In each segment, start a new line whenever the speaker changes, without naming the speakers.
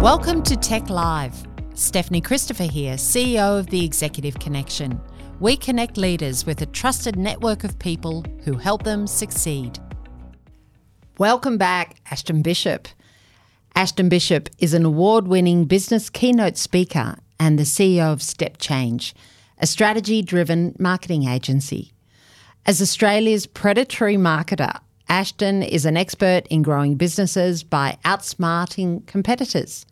Welcome to TEC Live. Stephanie Christopher here, CEO of the Executive Connection. We connect leaders with a trusted network of people who help them succeed. Welcome back, Ashton Bishop. Ashton Bishop is an award winning business keynote speaker and the CEO of Step Change, a strategy driven marketing agency. As Australia's predatory marketer, Ashton is an expert in growing businesses by outsmarting competitors.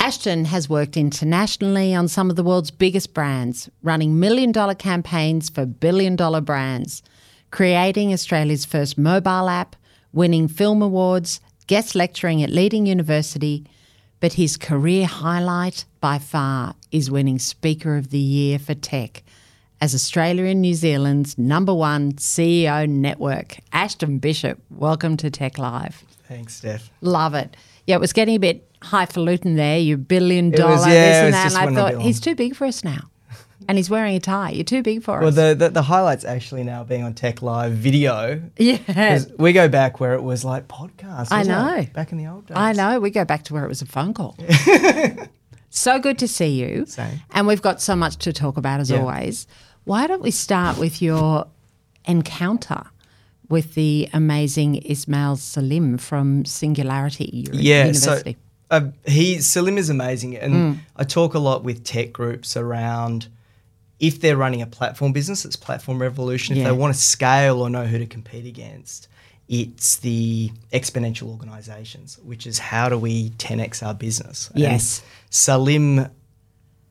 Ashton has worked internationally on some of the world's biggest brands, running million dollar campaigns for billion dollar brands, creating Australia's first mobile app, winning film awards, guest lecturing at leading university. But his career highlight by far is winning Speaker of the Year for TEC as Australia and New Zealand's number one CEO network. Ashton Bishop, welcome to TEC Live.
Thanks, Steph.
Love it. Yeah, it was getting a bit highfalutin there, you billion dollar
was-
this
yeah, it
and that. And I thought, he's too big for us now. And he's wearing a tie. You're too big for
Well,
us.
the, the the highlights actually now being on TEC Live video.
yeah.
We go back where it was like podcasts.
I know.
it? Back in the old days.
I know. We go back to where it was a phone call. so good to see you.
Same.
And we've got so much to talk about as
Yeah.
always. Why don't we start with your encounter with the amazing Ismail Salim from Singularity
Yeah.
University?
So uh, he Salim is amazing, and
Mm.
I talk a lot with tech groups around if they're running a platform business, it's platform revolution. If
Yeah.
they want to scale or know who to compete against, it's the exponential organizations, which is how do we 10x our business? And
Yes.
Salim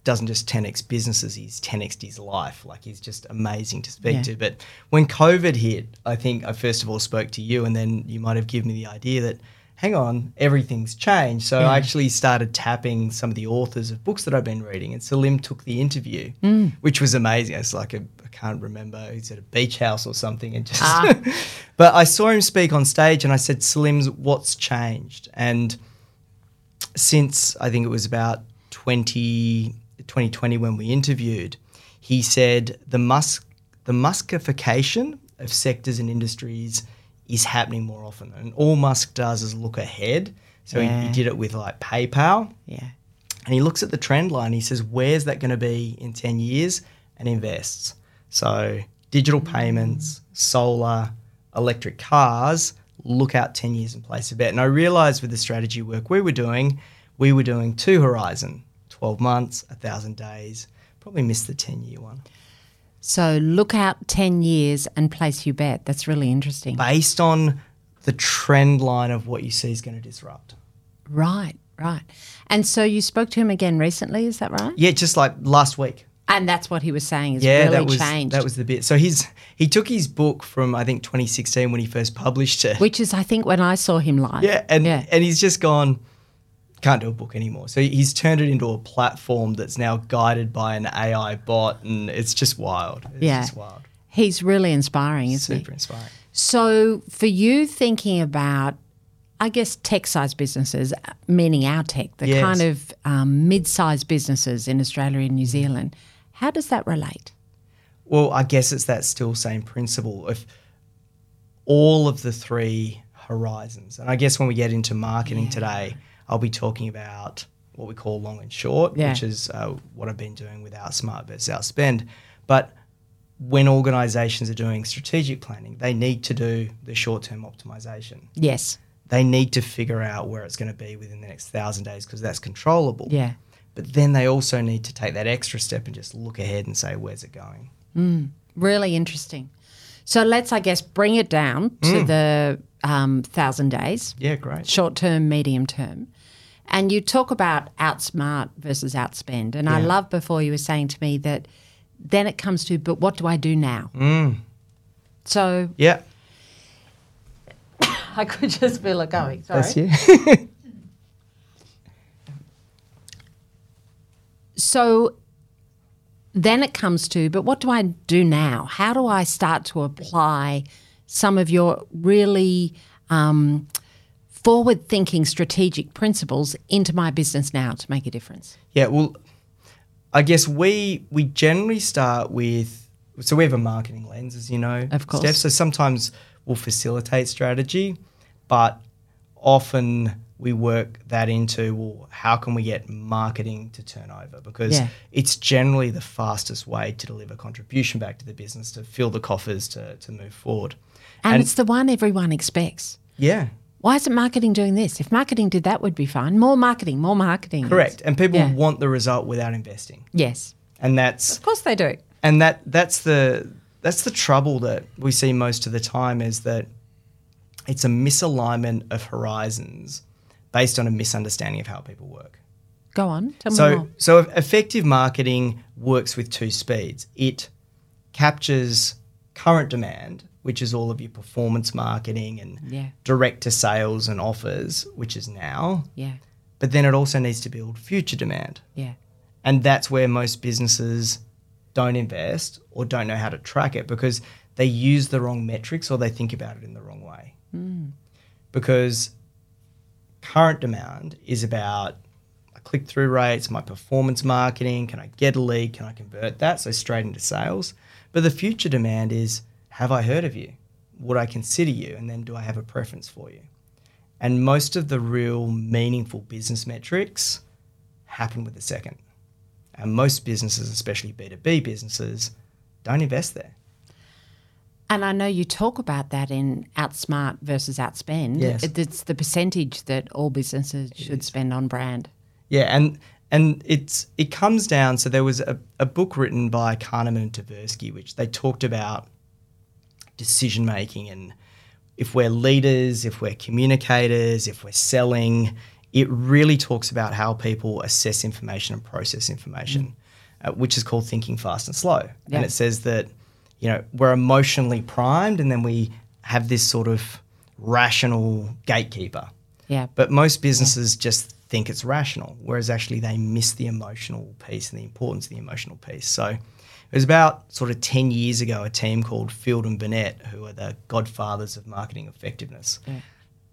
doesn't just 10x businesses, he's 10x his life. Like he's just amazing to speak
Yeah.
to. But when COVID hit, I think I first of all spoke to you, and then you might have given me the idea that, hang on, everything's changed. So
Yeah.
I actually started tapping some of the authors of books that I've been reading, and Salim took the interview,
Mm.
which was amazing. It's like a, I can't remember, he's at a beach house or something, and just.
Ah.
but I saw him speak on stage, and I said, Salim's, what's changed? And since I think it was about 20, 2020 when we interviewed, he said the musk the muskification of sectors and industries is happening more often. And all Musk does is look ahead. So he, he did it with like PayPal.
yeah.
And he looks at the trend line. He says, where's that going to be in 10 years? And invests. So digital mm. payments, solar, electric cars, look out 10 years and place a bet. And I realized with the strategy work we were doing, we were doing two horizon 12 months, 1,000 days. Probably missed the 10 year one.
So look out 10 years and place your bet. That's really interesting.
Based on the trend line of what you see is going to disrupt.
Right, right. And so you spoke to him again recently, is that right?
Yeah, just like last week.
And that's what he was saying is
Yeah,
really
that was
changed.
that was the bit. So he's he took his book from I think 2016 when he first published it.
which is, I think, when I saw him live.
Yeah, and
yeah.
and he's just gone. Can't do a book anymore. So he's turned it into a platform that's now guided by an AI bot, and it's just wild. It's
Yeah.
just wild.
He's really inspiring, isn't
Super
he?
inspiring.
So, for you thinking about, I guess, TEC sized businesses, meaning our TEC, the
Yes.
kind of um, mid sized businesses in Australia and New Zealand, how does that relate?
Well, I guess it's that still same principle of all of the three horizons. And I guess when we get into marketing today, I'll be talking about what we call long and short,
Yeah.
which is uh, what I've been doing with Outsmart versus outspend. But when organizations are doing strategic planning, they need to do the short term optimization.
Yes.
They need to figure out where it's going to be within the next thousand days because that's controllable.
Yeah.
But then they also need to take that extra step and just look ahead and say, where's it going?
Really interesting. So, let's, I guess, bring it down to the um, thousand days.
Yeah, great.
short term, medium term. And you talk about outsmart versus outspend. And I love before you were saying to me that then it comes to, but what do I do now?
Mm.
So
Yeah.
I could just feel it going. Sorry.
That's you.
So then it comes to, but what do I do now? How do I start to apply some of your really um, forward thinking strategic principles into my business now to make a difference?
yeah. Well, I guess we we generally start with so we have a marketing lens, as you know,
Of course.
Steph. So sometimes we'll facilitate strategy, but often we work that into well, how can we get marketing to turn over? Because
Yeah.
it's generally the fastest way to deliver contribution back to the business, to fill the coffers, to, to move forward.
And,
And-
it's the one everyone expects.
Yeah,
Why isn't marketing doing this? If marketing did that, would be fine. More marketing, more marketing.
correct. And people
Yeah.
want the result without investing.
Yes,
And that's
of course they do.
and that that's the that's the trouble that we see most of the time is that it's a misalignment of horizons based on a misunderstanding of how people work.
Go on, tell me
So
more.
so effective marketing works with two speeds. It captures current demand, which is all of your performance marketing and
Yeah.
direct to sales and offers, which is now,
Yeah,
but then it also needs to build future demand.
yeah,
And that's where most businesses don't invest or don't know how to track it because they use the wrong metrics or they think about it in the wrong way. Hmm. Because current demand is about my click through rates, my performance marketing. Can I get a lead? Can I convert that? So straight into sales. But the future demand is have I heard of you? Would I consider you? And then do I have a preference for you? And most of the real meaningful business metrics happen with the second. And most businesses, especially B2B businesses, don't invest there.
And I know you talk about that in outsmart versus outspend.
Yes.
It's the percentage that all businesses should spend on brand.
Yeah, and and it's it comes down. So there was a, a book written by Kahneman and Tversky, which they talked about decision making and if we're leaders, if we're communicators, if we're selling, it really talks about how people assess information and process information, uh, which is called thinking fast and slow.
Yeah.
And it says that you know we're emotionally primed, and then we have this sort of rational gatekeeper.
Yeah.
But most businesses just think it's rational, whereas actually they miss the emotional piece and the importance of the emotional piece. So it was about sort of 10 years ago, a team called Field and Binet, who are the godfathers of marketing effectiveness.
Yeah.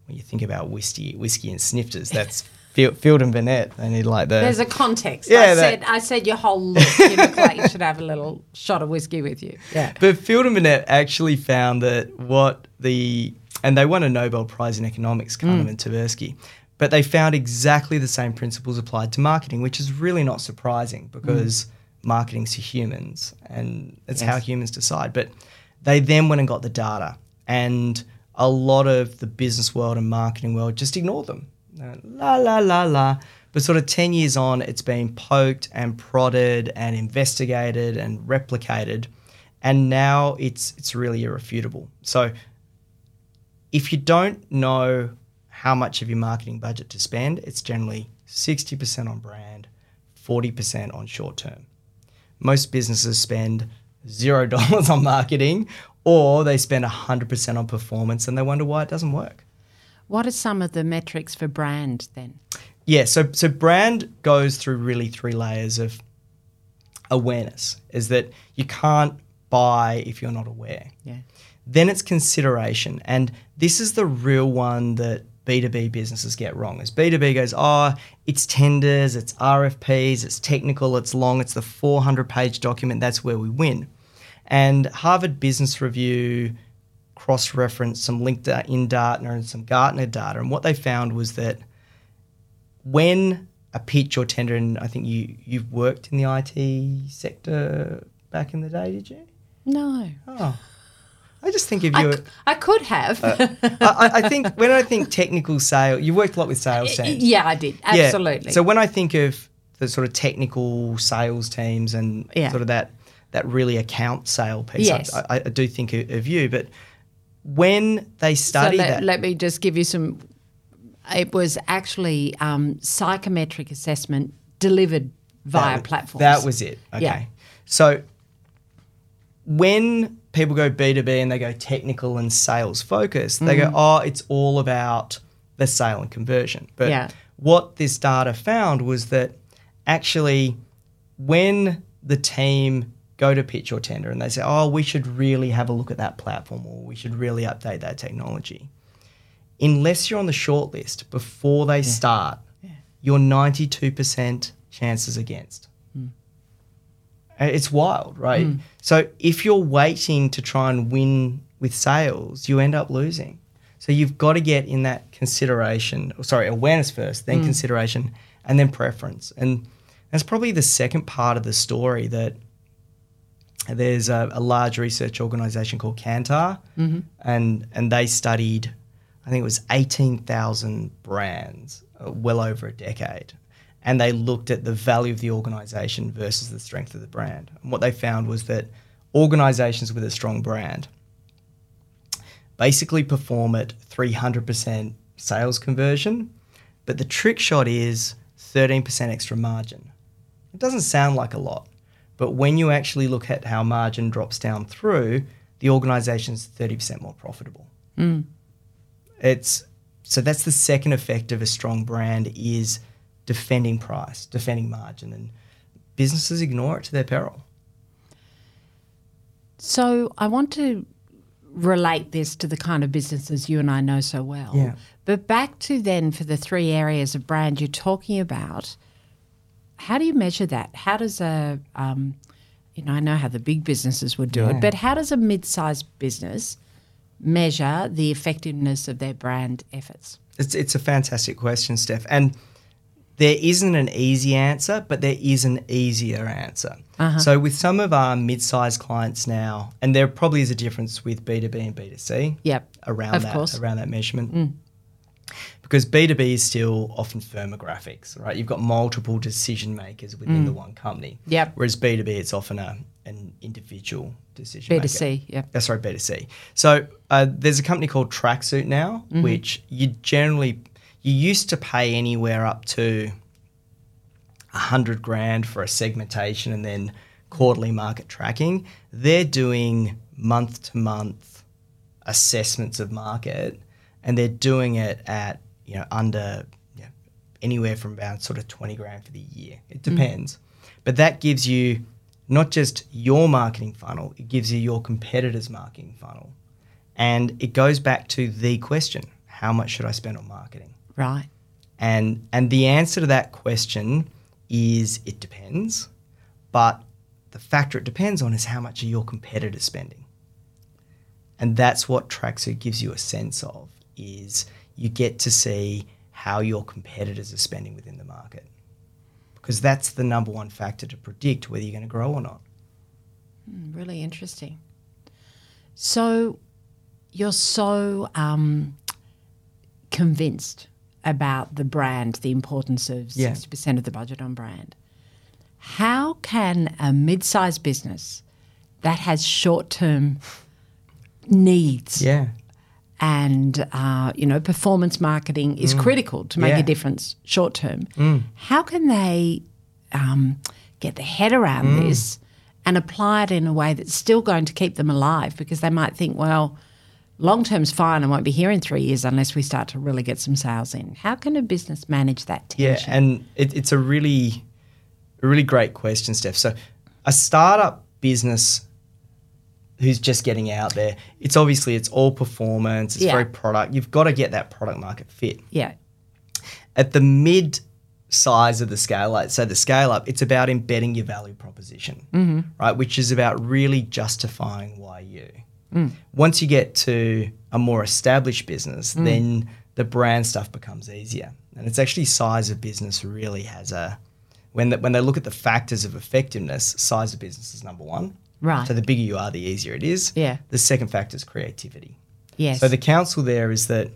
When you think about whiskey, whiskey and snifters, that's Field, and Binet. They need like the.
There's a context.
Yeah,
I
that-
said I said your whole look. You look like you should have a little shot of whiskey with you. Yeah.
But Field and Binet actually found that what the and they won a Nobel Prize in economics, Kahneman mm. and Tversky, but they found exactly the same principles applied to marketing, which is really not surprising because mm. Marketing's to humans and it's how humans decide. But they then went and got the data, and a lot of the business world and marketing world just ignored them. Uh, La la la la. But sort of 10 years on, it's been poked and prodded and investigated and replicated. And now it's it's really irrefutable. So if you don't know how much of your marketing budget to spend, it's generally 60% on brand, 40% on short term. Most businesses spend zero dollars on marketing or they spend 100% on performance and they wonder why it doesn't work.
What are some of the metrics for brand then?
Yeah, so so brand goes through really three layers of awareness. Is that you can't buy if you're not aware.
Yeah.
Then it's consideration, and this is the real one that B2B businesses get wrong. Is B2B goes, oh, it's tenders, it's RFPs, it's technical, it's long, it's the 400 page document, that's where we win. And Harvard Business Review cross referenced some LinkedIn data and some Gartner data, and what they found was that when a pitch or tender, and I think you you've worked in the IT sector back in the day, did you?
No.
Oh, I just think of you.
c- I could have.
I, I I think when I think technical sale, you worked a lot with sales teams.
yeah, I did.
Yeah.
Absolutely.
So when I think of the sort of technical sales teams and
Yeah.
sort of that that really account sale piece, I-
Yes.
I, I, do think of, you. But when they
So
study
let,
that,
let me just give you some. It was actually um, psychometric assessment delivered via
that,
platforms.
That was it. Okay.
Yeah.
So when people go B2B and they go technical and sales focused, they
Mm-hmm.
go, oh, it's all about the sale and conversion. But
Yeah.
what this data found was that actually when the team go to pitch or tender and they say, oh, we should really have a look at that platform or we should really update that technology, unless you're on the short list before they start, you're 92% chances against. Uh, It's wild, right? So if you're waiting to try and win with sales, you end up losing. So you've got to get in that consideration, sorry, awareness first, then consideration, and then preference. And that's probably the second part of the story that there's a, a large research organization called Kantar, and, and they studied, I think it was 18,000 brands uh, well over a decade. And they looked at the value of the organization versus the strength of the brand. And what they found was that organizations with a strong brand basically perform at 300% sales conversion, but the trick shot is 13% extra margin. It doesn't sound like a lot, but when you actually look at how margin drops down through, the organization's 30% more profitable. Mm. It's so that's the second effect of a strong brand is defending price, defending margin, and businesses ignore it to their peril.
So I want to relate this to the kind of businesses you and I know so well.
Yeah.
But back to then for the three areas of brand you're talking about, how do you measure that? How does a, um, you know, I know how the big businesses would do
Yeah.
it, but how does a mid-sized business measure the effectiveness of their brand efforts?
It's it's a fantastic question, Steph, and there isn't an easy answer, but there is an easier answer. So with some of our mid-sized clients now, and there probably is a difference with B two B and B two C.
Yep.
around that
course. Mm.
around that measurement. Because B two B is still often firmographics, right? You've got multiple decision makers within the one company.
Mm. Yep.
Whereas B two B, it's often a an individual decision. maker.
B2C, yep.
That's right, B2C. So uh, there's a company called Tracksuit now,
Mm-hmm.
which you generally you used to pay anywhere up to a hundred grand for a segmentation and then quarterly market tracking. They're doing month to month assessments of market, and they're doing it at you know under you know, anywhere from about sort of twenty grand for the year. It mm. depends, but that gives you not just your marketing funnel; it gives you your competitors' marketing funnel, and it goes back to the question: How much should I spend on marketing?
Right.
And and the answer to that question is it depends, but the factor it depends on is how much are your competitors spending. And that's what Tracksuit gives you a sense of is you get to see how your competitors are spending within the market. Because that's the number one factor to predict whether you're going to grow or not.
Really interesting. So you're so um, convinced about the brand, the importance of
Yeah.
60% of the budget on brand. How can a mid sized business that has short term needs
Yeah.
and uh, you know performance marketing is critical to make
Mm. Yeah. Mm.
a difference short term. How can they um, get their head around
Mm.
this and apply it in a way that's still going to keep them alive? Because they might think, well, long term's fine. I won't be here in three years unless we start to really get some sales in. How can a business manage that tension?
Yeah, and it, it's a really, a really great question, Steph. So, a startup business who's just getting out there, it's obviously it's all performance, it's
Yeah.
very product. You've got to get that product market fit.
yeah,
At the mid size of the scale up, so the scale up, it's about embedding your value proposition, mm-hmm. right? Which is about really justifying why you. Mm. Once you get to a more established business, mm. then the brand stuff becomes easier. And it's actually size of business really has a when the, when they look at the factors of effectiveness, size of business is number one.
Right.
So the bigger you are, the easier it is.
Yeah.
The second factor is creativity.
yes,
So the counsel there is that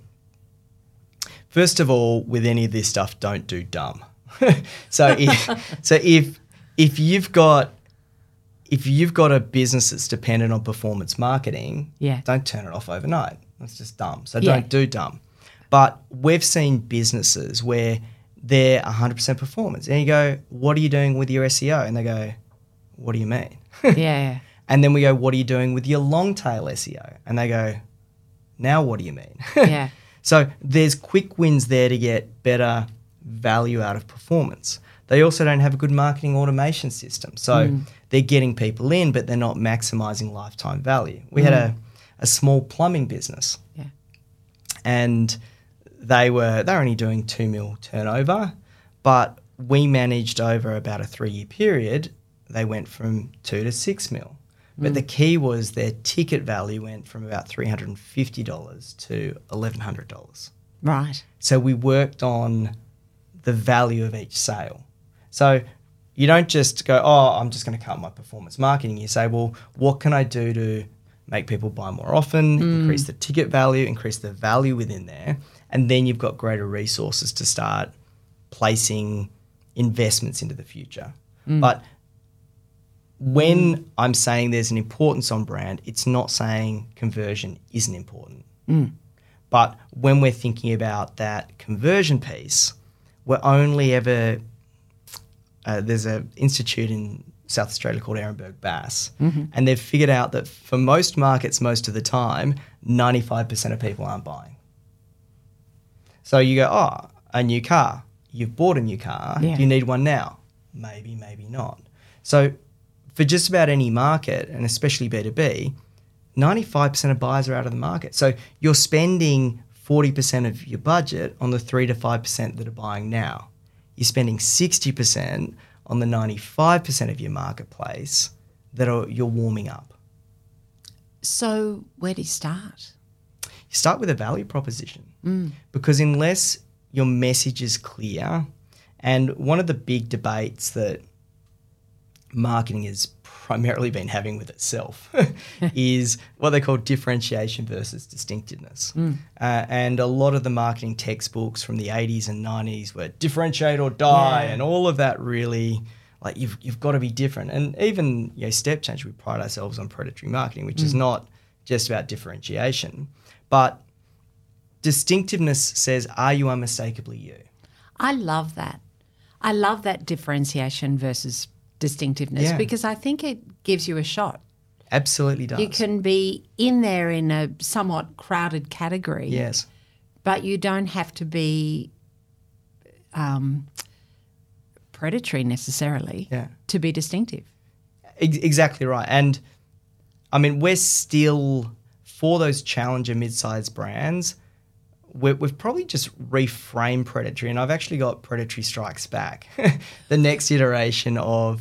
first of all, with any of this stuff, don't do dumb. so if, so if if you've got if you've got a business that's dependent on performance marketing,
Yeah.
don't turn it off overnight. That's just dumb. So
Yeah.
don't do dumb. But we've seen businesses where they're 100% performance. And you go, what are you doing with your SEO? And they go, what do you mean?
yeah,
And then we go, what are you doing with your long tail SEO? And they go, now what do you mean?
yeah,
so there's quick wins there to get better value out of performance. They also don't have a good marketing automation system. So hmm. They're getting people in, but they're not maximizing lifetime value. We had a, mm. a small plumbing business
yeah.
and they were they're only doing two mil turnover, but we managed over about a three year period. They went from two to six mil But mm. the key was their ticket value went from about $350 to $1,100.
Right.
So we worked on the value of each sale. So you don't just go, oh, I'm just going to cut my performance marketing. You say, well, what can I do to make people buy more often, hmm. increase the ticket value, increase the value within there, and then you've got greater resources to start placing investments into the future. Hmm. But when hmm. I'm saying there's an importance on brand, it's not saying conversion isn't important. But when we're thinking about that conversion piece, we're only ever uh, there's an institute in South Australia called Ehrenberg Bass, and they've figured out that for most markets, most of the time, 95% of people aren't buying. So you go, oh, a new car. You've bought a new car.
Yeah.
Do you need one now? Maybe, maybe not. So for just about any market, and especially B2B, 95% of buyers are out of the market. So you're spending 40% of your budget on the 3 to 5% that are buying now. You're spending 60% on the 95% of your marketplace that are you're warming up.
So where do you start?
You start with a value proposition mm. because unless your message is clear, and one of the big debates that marketing has primarily been having with itself is what they call differentiation versus distinctiveness. Uh, and a lot of the marketing textbooks from the 80s and 90s were differentiate or die,
Yeah.
and all of that really. Like you've, you've got to be different, and even you know, step change. We pride ourselves on predatory marketing, which is not just about differentiation, but distinctiveness says, "Are you unmistakably you?"
I love that. I love that differentiation versus distinctiveness
Yeah.
because I think it gives you a shot.
Absolutely does.
You can be in there in a somewhat crowded category,
yes,
but you don't have to be um, predatory necessarily
yeah,
to be distinctive.
Ex- exactly right. And I mean, we're still for those challenger mid-sized brands. we we've probably just reframed predatory, and I've actually got predatory strikes back. the next iteration of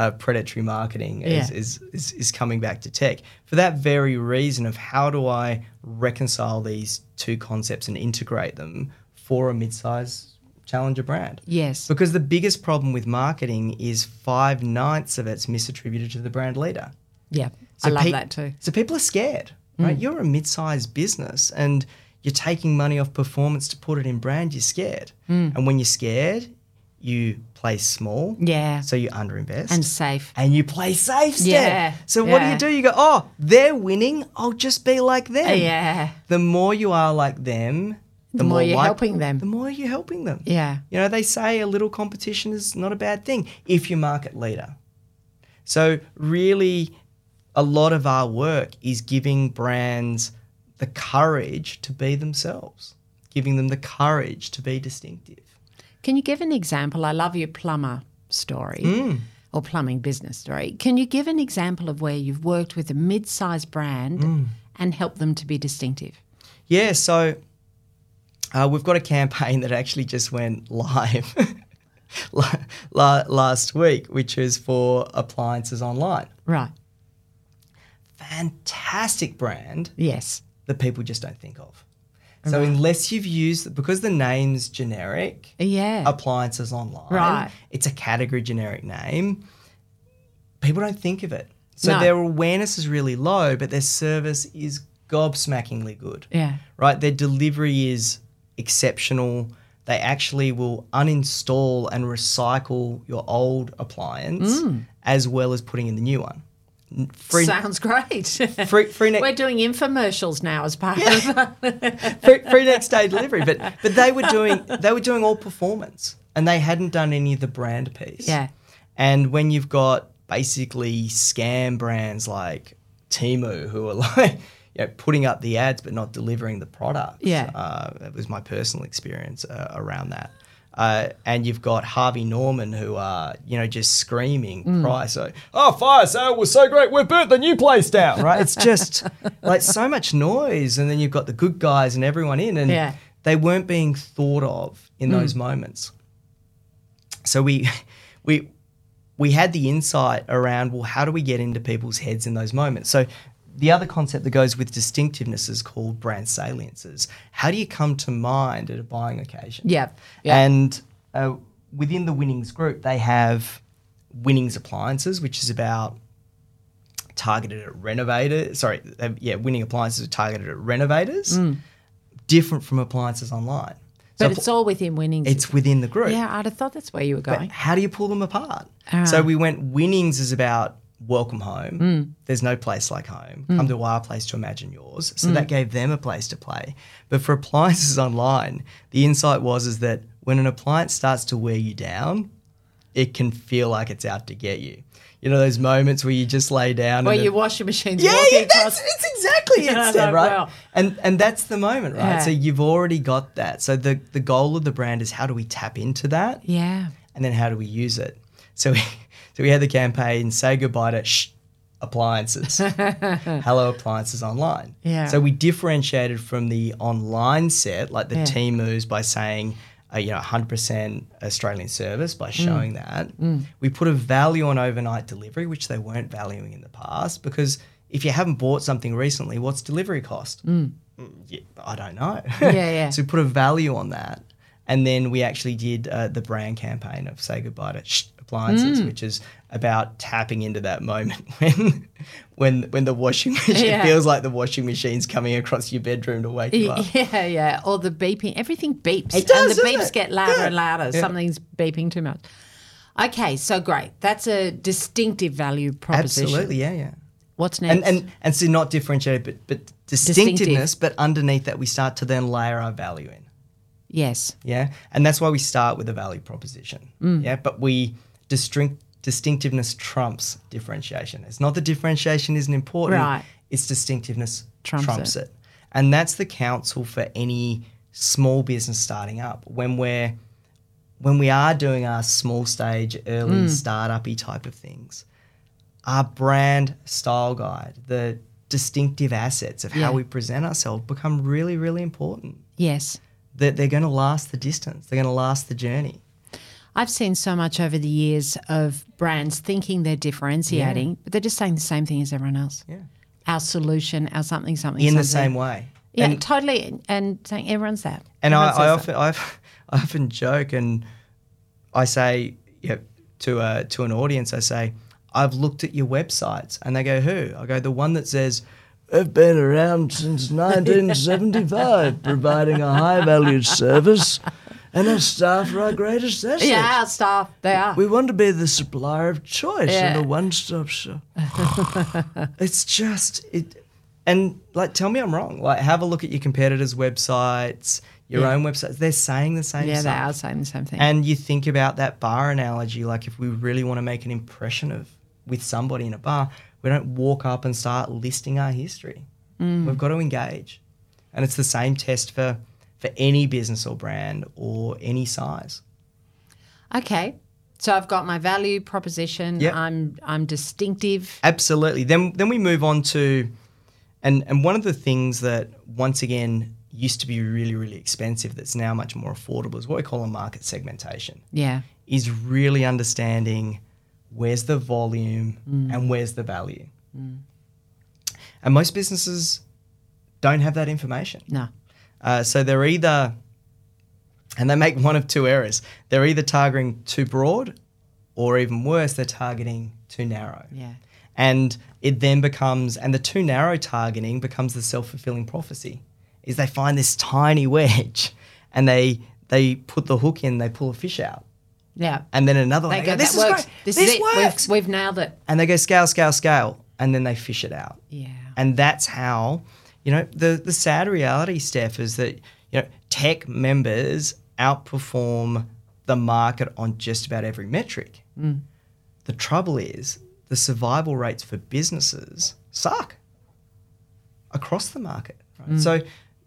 uh, predatory marketing is,
Yeah.
is, is is coming back to TEC for that very reason of how do I reconcile these two concepts and integrate them for a mid-sized challenger brand.
Yes.
Because the biggest problem with marketing is five ninths of it's misattributed to the brand leader.
Yeah.
So
I love
pe-
that too.
So people are scared, right? You're a mid-sized business and you're taking money off performance to put it in brand. You're scared, and when you're scared, you play small.
Yeah.
So you underinvest
And safe.
and you play safe. Step.
Yeah,
So what do you do? You go, oh, they're winning. I'll just be like them.
Uh, yeah.
The more you are like them, the,
The more you're
like-
helping them.
The more you're helping them.
Yeah.
You know, they say a little competition is not a bad thing if you're market leader. So, really, a lot of our work is giving brands the courage to be themselves, giving them the courage to be distinctive.
Can you give an example? I love your plumber story
Mm.
or plumbing business story. Can you give an example of where you've worked with a mid sized brand
Mm.
and helped them to be distinctive?
Yeah, so uh, we've got a campaign that actually just went live la- la- last week, which is for appliances online.
Right.
Fantastic brand
Yes.
that people just don't think of. So unless you've used because the name's generic,
Yeah.
appliances online,
Right.
It's a category generic name. People don't think of it. So
No.
their awareness is really low, but their service is gobsmackingly good.
yeah.
Right? Their delivery is exceptional. They actually will uninstall and recycle your old appliance mm. as well as putting in the new one. Free,
Sounds great.
free, free, ne-
We're doing infomercials now as part of
free, free next day delivery. But but they were doing they were doing all performance, and they hadn't done any of the brand piece.
Yeah.
And when you've got basically scam brands like Temu who are like you know, putting up the ads but not delivering the product.
Yeah.
uh, that was my personal experience uh, around that. Uh, and you've got Harvey Norman who are, you know, just screaming
Mm.
price. So, oh, fire sale was so great, we burnt the new place down, right? It's just like so much noise. And then you've got the good guys and everyone in, and
Yeah.
they weren't being thought of in those moments. So we, we, we had the insight around well, how do we get into people's heads in those moments? So the other concept that goes with distinctiveness is called brand saliences. How do you come to mind at a buying occasion?
Yeah. yeah.
And uh, within the Winnings group, they have Winnings appliances, which is about targeted at renovators. Sorry, uh, yeah, Winning appliances are targeted at renovators, different from appliances online. So
but it's all within winnings.
it's within the group.
yeah, I'd have thought that's where you were
But
going.
how do you pull them apart?
Ah.
So we went winnings is about welcome home.
Mm.
There's no place like home. Come to our place to imagine yours. So
Mm.
that gave them a place to play. But for appliances online, the insight was is that when an appliance starts to wear you down, it can feel like it's out to get you. You know those moments where you just lay down
Where
and
your washing machine's
yeah,
walking
yeah, that's
across.
it's exactly it,
I
Steph,
know,
right?
wow.
And and that's the moment, right?
Yeah.
So you've already got that. So the the goal of the brand is how do we tap into that?
Yeah.
and then how do we use it? So so we had the campaign say goodbye to shh appliances, hello appliances online.
Yeah.
So we differentiated from the online set, like the
Yeah.
Temu's, by saying. Uh, you know, 100% Australian service
Mm.
by showing that. We put a value on overnight delivery, which they weren't valuing in the past, because if you haven't bought something recently, what's delivery cost? Mm, yeah, I don't know.
Yeah, yeah.
so we put a value on that. And then we actually did uh, the brand campaign of Say Goodbye to Shh Appliances,
Mm.
which is about tapping into that moment when when when the washing machine
Yeah.
feels like the washing machine's coming across your bedroom to wake you up.
Yeah, yeah. Or the beeping. Everything beeps.
It does,
and the beeps
it?
get louder
Yeah.
and louder.
Yeah.
Something's beeping too much. Okay, so great. That's a distinctive value proposition.
Absolutely, yeah, yeah.
What's next?
And and and so not differentiated, but but distinctiveness, but underneath that we start to then layer our value in.
Yes.
Yeah. And that's why we start with a value proposition.
Mm.
Yeah. But we distinct distinctiveness trumps differentiation. It's not that differentiation isn't important.
Right.
It's distinctiveness
Trumps
trumps,
it.
it. And that's the counsel for any small business starting up. When we're when we are doing our small stage, early
Mm.
startup-y type of things, our brand style guide, the distinctive assets of
Yeah.
how we present ourselves become really, really important
Yes.
That they're going to last the distance. They're going to last the journey.
I've seen so much over the years of brands thinking they're differentiating, but they're just saying the same thing as everyone else.
Yeah.
Our solution, our something, something,
In the same way.
Yeah,
And,
totally. And saying everyone's that.
and I, I often I've, I often joke and I say you know, to a, to an audience, I say, I've looked at your websites, and they go, "Who?" I go, "The one that says." I've been around since 1975, providing a high valued service, and our staff are our greatest asset.
Yeah, our staff, they are.
We want to be the supplier of choice
Yeah.
and a one-stop shop. it's just it, and like, tell me I'm wrong. Like, have a look at your competitors' websites, your
Yeah.
own websites. They're saying the same
yeah, they are saying the same thing.
And you think about that bar analogy. Like, if we really want to make an impression of with somebody in a bar, we don't walk up and start listing our history.
Mm.
We've got to engage, and it's the same test for for any business or brand or any size.
okay. So I've got my value proposition.
Yep.
I'm I'm distinctive.
Absolutely. Then then we move on to and and one of the things that once again used to be really really expensive that's now much more affordable is what we call a market segmentation.
Yeah.
Is really understanding where's the volume and where's the value. And most businesses don't have that information.
No.
Uh, so they're either, and they make one of two errors. They're either targeting too broad, or even worse, they're targeting too narrow.
Yeah.
And it then becomes, and the too narrow targeting becomes the self fulfilling prophecy. Is they find this tiny wedge, and they they put the hook in, they pull a fish out,
Yeah.
and then another one.
They
They
go,
this
works.
great.
This,
This, works.
We've, we've nailed it.
and they go scale, scale, scale, and then they fish it out.
Yeah.
And that's how, you know, the the sad reality, Steph, is that you know TEC members outperform the market on just about every metric. Mm. The trouble is the survival rates for businesses suck across the market. Right? Mm. So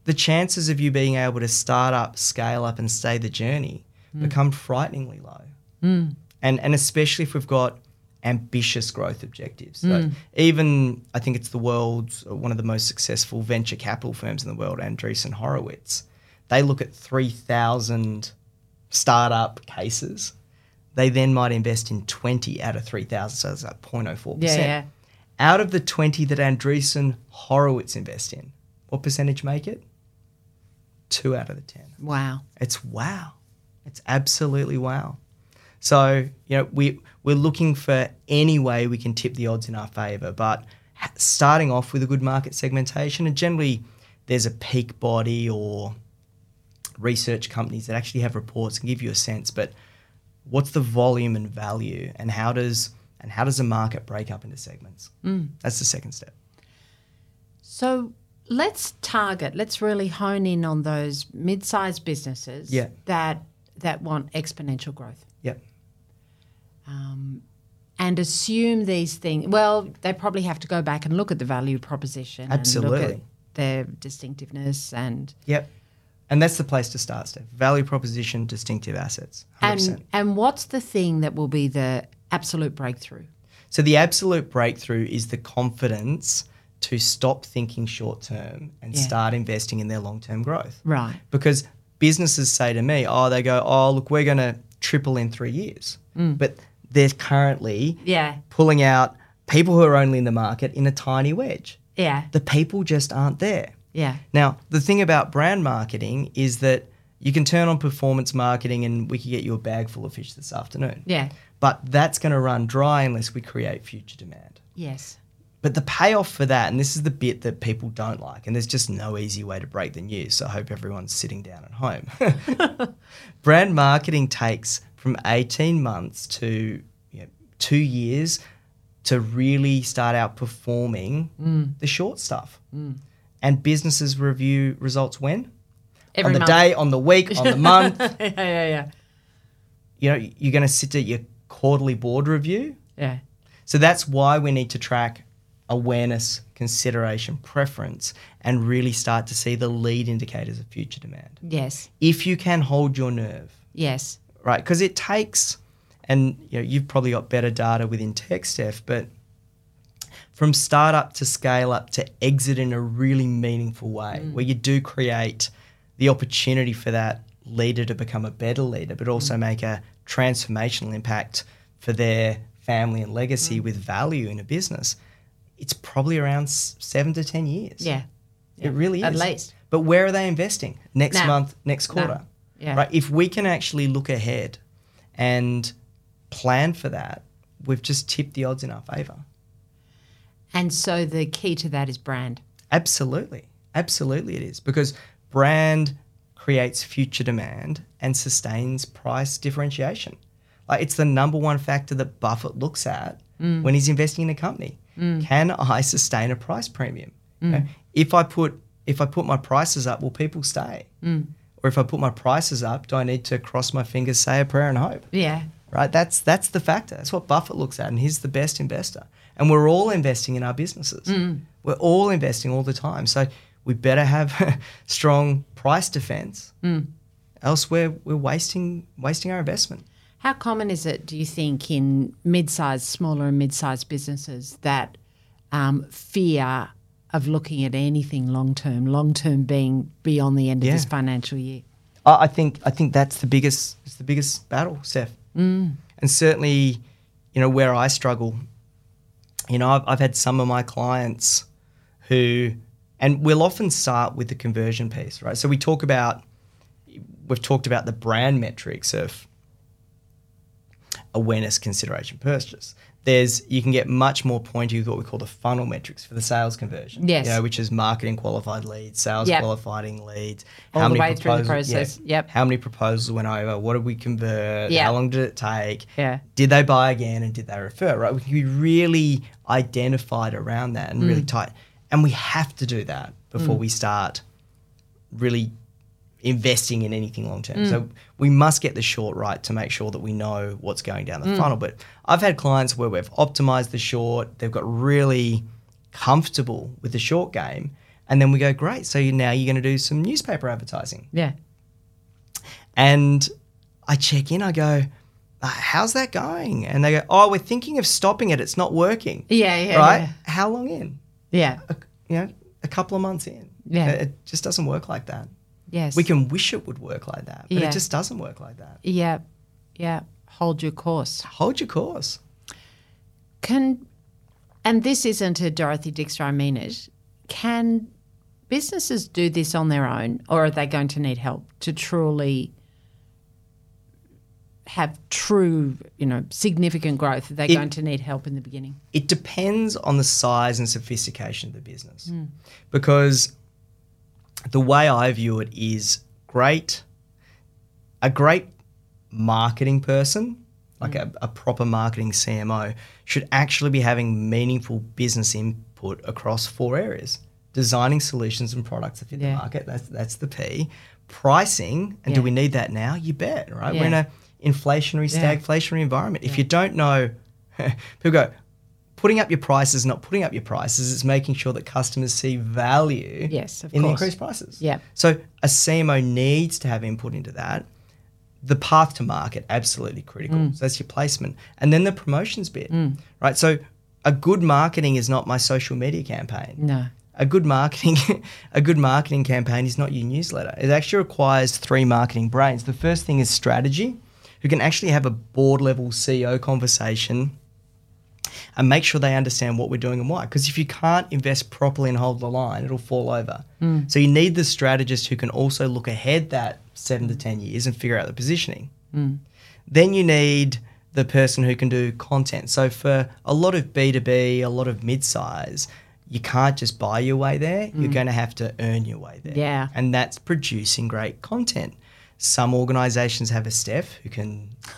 the chances of you being able to start up, scale up, and stay the journey Mm. become frighteningly low mm. and and especially if we've got ambitious growth objectives. So mm. even I think it's the world's uh, one of the most successful venture capital firms in the world, Andreessen Horowitz. They look at three thousand startup cases. they then might invest in 20 out of 3,000. So that's like 0.04%.
Yeah, yeah.
Out of the 20 that Andreessen Horowitz invest in, what percentage make it? Two out of the 10.
Wow.
It's wow. It's absolutely wow. So, you know, we, we're looking for any way we can tip the odds in our favour, but starting off with a good market segmentation, and generally there's a peak body or research companies that actually have reports and give you a sense, but what's the volume and value and how does and how does the market break up into segments? Mm. That's the second step.
So let's target, let's really hone in on those mid sized businesses
Yeah.
that that want exponential growth.
Yep.
Um, and assume these things. Well, they probably have to go back and look at the value proposition, and look
Absolutely.
at their distinctiveness, and
Yep. And that's the place to start, Steph. Value proposition, distinctive assets. 100%.
and and what's the thing that will be the absolute breakthrough?
So the absolute breakthrough is the confidence to stop thinking short term and
Yeah.
start investing in their long term growth.
Right.
Because businesses say to me, oh, they go, oh, look, we're going to triple in three years. Mm. But they're currently
Yeah.
pulling out people who are only in the market in a tiny wedge.
Yeah.
The people just aren't there.
Yeah.
Now, the thing about brand marketing is that you can turn on performance marketing and we could get you a bag full of fish this afternoon.
Yeah.
But that's going to run dry unless we create future demand.
Yes.
But the payoff for that, and this is the bit that people don't like, and there's just no easy way to break the news. So I hope everyone's sitting down at home. Brand marketing takes from 18 months to you know, two years to really start out outperforming mm. the short stuff. Mm. And businesses review results when?
Every
on the
month.
day, on the week, on the month.
yeah. Yeah. Yeah.
You know, you're going to sit at your quarterly board review.
Yeah.
So that's why we need to track awareness, consideration, preference, and really start to see the lead indicators of future demand.
Yes.
If you can hold your nerve,
Yes.
right? Because it takes, and you know, you've probably got better data within TEC, Steph, but from startup to scale up to exit in a really meaningful way, mm. where you do create the opportunity for that leader to become a better leader, but also mm. make a transformational impact for their family and legacy mm. with value in a business. It's probably around seven to 10 years.
Yeah.
It really is.
At least.
But where are they investing? Next month, next quarter.
Yeah.
Right? If we can actually look ahead and plan for that, we've just tipped the odds in our favor.
And so the key to that is brand.
Absolutely. Absolutely it is. Because brand creates future demand and sustains price differentiation. Like it's the number one factor that Buffett looks at mm. when he's investing in a company. Mm. Can I sustain a price premium? Mm. You know, if I put if I put my prices up, will people stay? Mm. Or if I put my prices up, do I need to cross my fingers, say a prayer, and hope?
Yeah.
right? That's that's the factor. That's what Buffett looks at, and he's the best investor. And we're all investing in our businesses. We're all investing all the time. So we better have strong price defense. Else we're we're wasting wasting our investment.
How common is it, do you think, in mid-sized, smaller and mid-sized businesses that um, fear of looking at anything long-term, long-term being beyond the end of this financial year?
I think I think that's the biggest it's the biggest battle, Seth. And certainly, you know, where I struggle, you know, I've, I've had some of my clients who, and we'll often start with the conversion piece, right? So we talk about, we've talked about the brand metrics of awareness, consideration, purchase. There's you can get much more pointy with what we call the funnel metrics for the sales conversion.
Yes.
You know, which is marketing qualified leads, sales
Yep.
qualifying leads,
All the way through the process. Yep.
How many proposals went over? What did we convert?
Yeah.
How long did it take?
Yeah.
Did they buy again and did they refer? Right? We can be really identified around that and
Mm.
really tight. And we have to do that before we start really investing in anything long
Mm.
term. So we must get the short right to make sure that we know what's going down the
Mm.
funnel. But I've had clients where we've optimized the short, they've got really comfortable with the short game, and then we go, great. So now you're going to do some newspaper advertising.
Yeah.
And I check in, I go, "Uh, how's that going? And they go, oh, we're thinking of stopping it. It's not working.
Yeah, yeah,
Right?
yeah.
How long in?
Yeah.
A, you know, a couple of months in.
Yeah.
It, it just doesn't work like that.
Yes.
We can wish it would work like that, but
Yeah.
it just doesn't work like that.
Yeah. Yeah. hold your course.
Hold your course.
Can and this isn't a Dorothy Dixer, I mean it. Can businesses do this on their own or are they going to need help to truly have true, you know, significant growth? Are they
It-
going to need help in the beginning?
It depends on the size and sophistication of the business. Hmm. Because the way I view it is great, a great marketing person, like mm. a, a proper marketing CMO, should actually be having meaningful business input across four areas designing solutions and products that fit
Yeah.
the market. That's, that's the P. Pricing, and do we need that now? You bet, right? We're in
Yeah.
a inflationary,
Yeah.
stagflationary environment. If you don't know, people go, putting up your prices, not putting up your prices, it's making sure that customers see value
Yes, of
in the
course.
increased prices.
Yeah.
So a CMO needs to have input into that. The path to market, absolutely critical.
Mm.
So that's your placement. And then the promotions bit, right? So a good marketing is not my social media campaign.
No.
A good marketing, a good marketing campaign is not your newsletter. It actually requires three marketing brains. The first thing is strategy, who can actually have a board level CEO conversation and make sure they understand what we're doing and why. Because if you can't invest properly and hold the line, it'll fall over. Hmm. So you need the strategist who can also look ahead that seven to 10 years and figure out the positioning. Hmm. Then you need the person who can do content. So for a lot of B2B, a lot of mid-size, you can't just buy your way there. You're hmm. going to have to earn your way there.
Yeah.
And that's producing great content. Some organizations have a Steph who can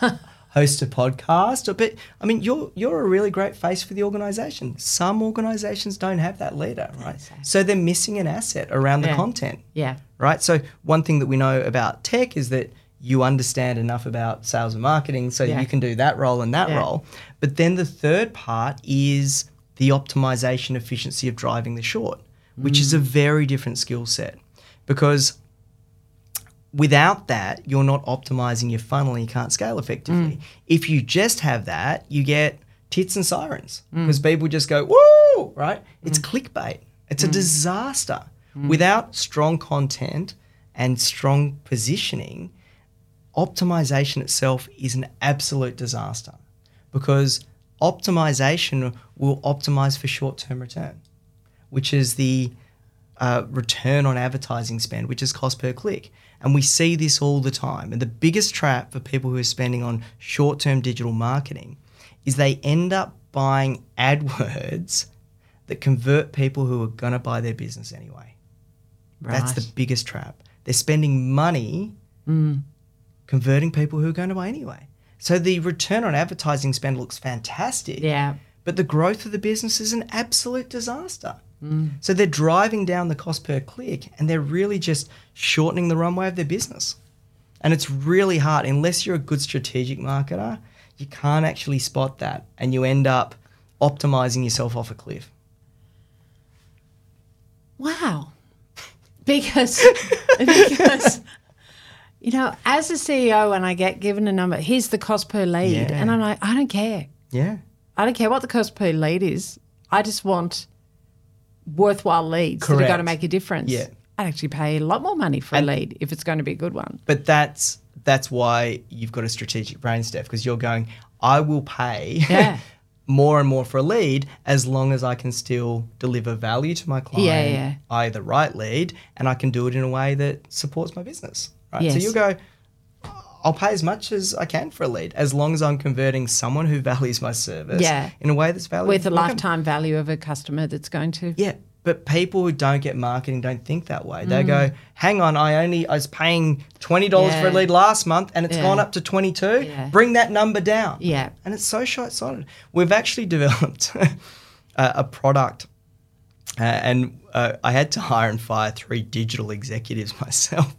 host a podcast, but I mean, you're you're a really great face for the organization. Some organizations don't have that leader, right? So they're missing an asset around the content
Yeah.
right? So one thing that we know about tech is that you understand enough about sales and marketing so
Yeah.
you can do that role and that
Yeah.
role. But then the third part is the optimization efficiency of driving the short, which is mm. a very different skill set because without that, you're not optimizing your funnel and you can't scale effectively. Mm. If you just have that, you get tits and sirens mm. because people just go, woo, right? It's mm. clickbait. It's a disaster. Without strong content and strong positioning, optimization itself is an absolute disaster because optimization will optimize for short term return, which is the uh, return on advertising spend, which is cost per click. And we see this all the time. And the biggest trap for people who are spending on short term digital marketing is they end up buying AdWords that convert people who are going to buy their business anyway. That's the biggest trap. They're spending money mm. converting people who are going to buy anyway. So the return on advertising spend looks fantastic.
Yeah.
But the growth of the business is an absolute disaster. Mm. So they're driving down the cost per click and they're really just shortening the runway of their business. And it's really hard, unless you're a good strategic marketer, you can't actually spot that and you end up optimizing yourself off a cliff.
Wow. Because, because, you know, as a CEO, when I get given a number, here's the cost per lead.
Yeah.
And I'm like, I don't care.
Yeah.
I don't care what the cost per lead is. I just want worthwhile leads that are going to make a difference.
Yeah.
I'd actually pay a lot more money for
And-
a lead if it's going to be a good one.
But that's that's why you've got a strategic brain, Steph, because you're going, I will pay
Yeah.
more and more for a lead as long as I can still deliver value to my client,
Yeah, yeah.
i.e. the right lead, and I can do it in a way that supports my business. Right. So you'll go, I'll pay as much as I can for a lead, as long as I'm converting someone who values my service
Yeah.
in a way that's valuable.
With a lifetime value of a customer that's going to.
Yeah, but people who don't get marketing don't think that way. They
Mm.
go, "Hang on, I only I was paying twenty dollars for a lead last month, and it's
Yeah.
gone up to twenty two.
Yeah.
Bring that number down."
Yeah.
and it's so short sighted. We've actually developed a, a product, uh, and uh, I had to hire and fire three digital executives myself.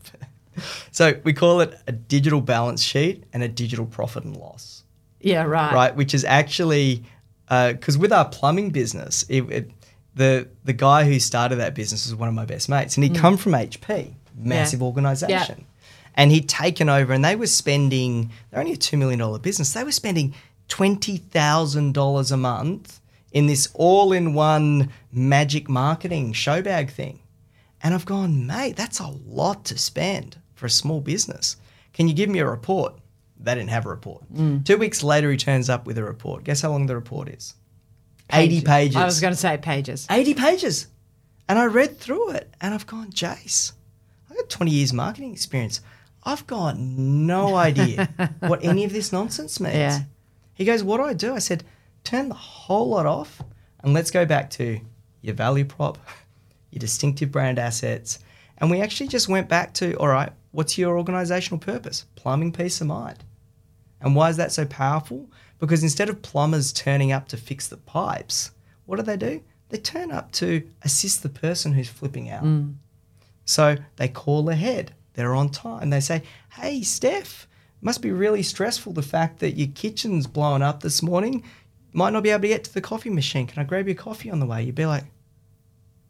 so we call it a digital balance sheet and a digital profit and loss
Yeah, right.
right? Which is actually uh, because with our plumbing business, it, it, the the guy who started that business was one of my best mates, and he'd mm. come from HP, massive organization, and he'd taken over, and they were spending they're only a two million dollar business, they were spending twenty thousand dollars a month in this all in one magic marketing show bag thing. And I've gone, mate, that's a lot to spend for a small business. Can you give me a report? They didn't have a report.
Mm.
Two weeks later, he turns up with a report. Guess how long the report is? 80 pages.
I was going to say pages.
80 pages. And I read through it and I've gone, Jace, I've got 20 years marketing experience. I've got no idea what any of this nonsense means.
Yeah.
He goes, What do I do? I said, Turn the whole lot off and let's go back to your value prop, your distinctive brand assets. And we actually just went back to, All right, what's your organizational purpose? Plumbing peace of mind. And why is that so powerful? Because instead of plumbers turning up to fix the pipes, what do they do? They turn up to assist the person who's flipping out. Mm. So they call ahead. They're on time. They say, Hey, Steph, must be really stressful the fact that your kitchen's blown up this morning. Might not be able to get to the coffee machine. Can I grab your coffee on the way? You'd be like,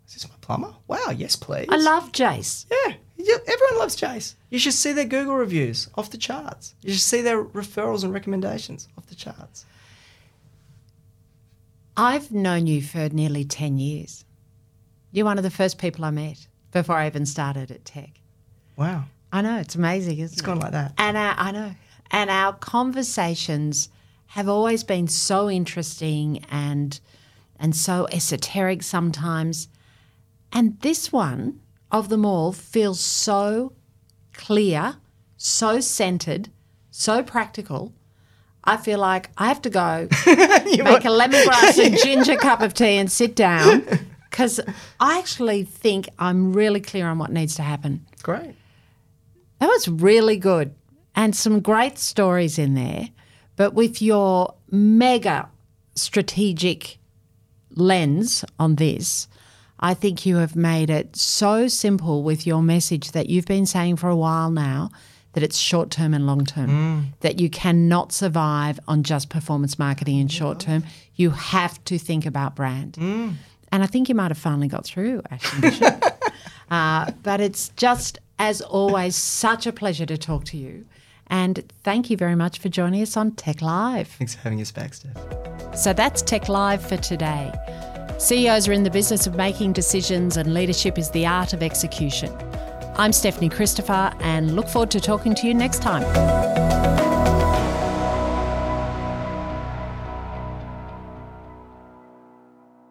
Is this my plumber? Wow, yes, please.
I love Jace.
Yeah, everyone loves Chase. You should see their Google reviews off the charts. You should see their referrals and recommendations off the charts.
I've known you for nearly 10 years. You're one of the first people I met before I even started at TEC.
Wow,
I know, it's amazing, isn't
it's
it?
gone like that.
And our, I know. And our conversations have always been so interesting and and so esoteric sometimes. And this one of them all feels so clear, so centered, so practical. I feel like I have to go make a lemongrass and ginger cup of tea and sit down because I actually think I'm really clear on what needs to happen.
Great.
That was really good. And some great stories in there. But with your mega strategic lens on this, I think you have made it so simple with your message that you've been saying for a while now that it's short term and long term, that you cannot survive on just performance marketing in short term. You have to think about brand. And I think you might have finally got through, Bishop. Uh, but it's just, as always, such a pleasure to talk to you. And thank you very much for joining us on TEC Live.
Thanks for having us back, Steph.
So that's TEC Live for today. CEOs are in the business of making decisions, and leadership is the art of execution. I'm Stephanie Christopher, and look forward to talking to you next time.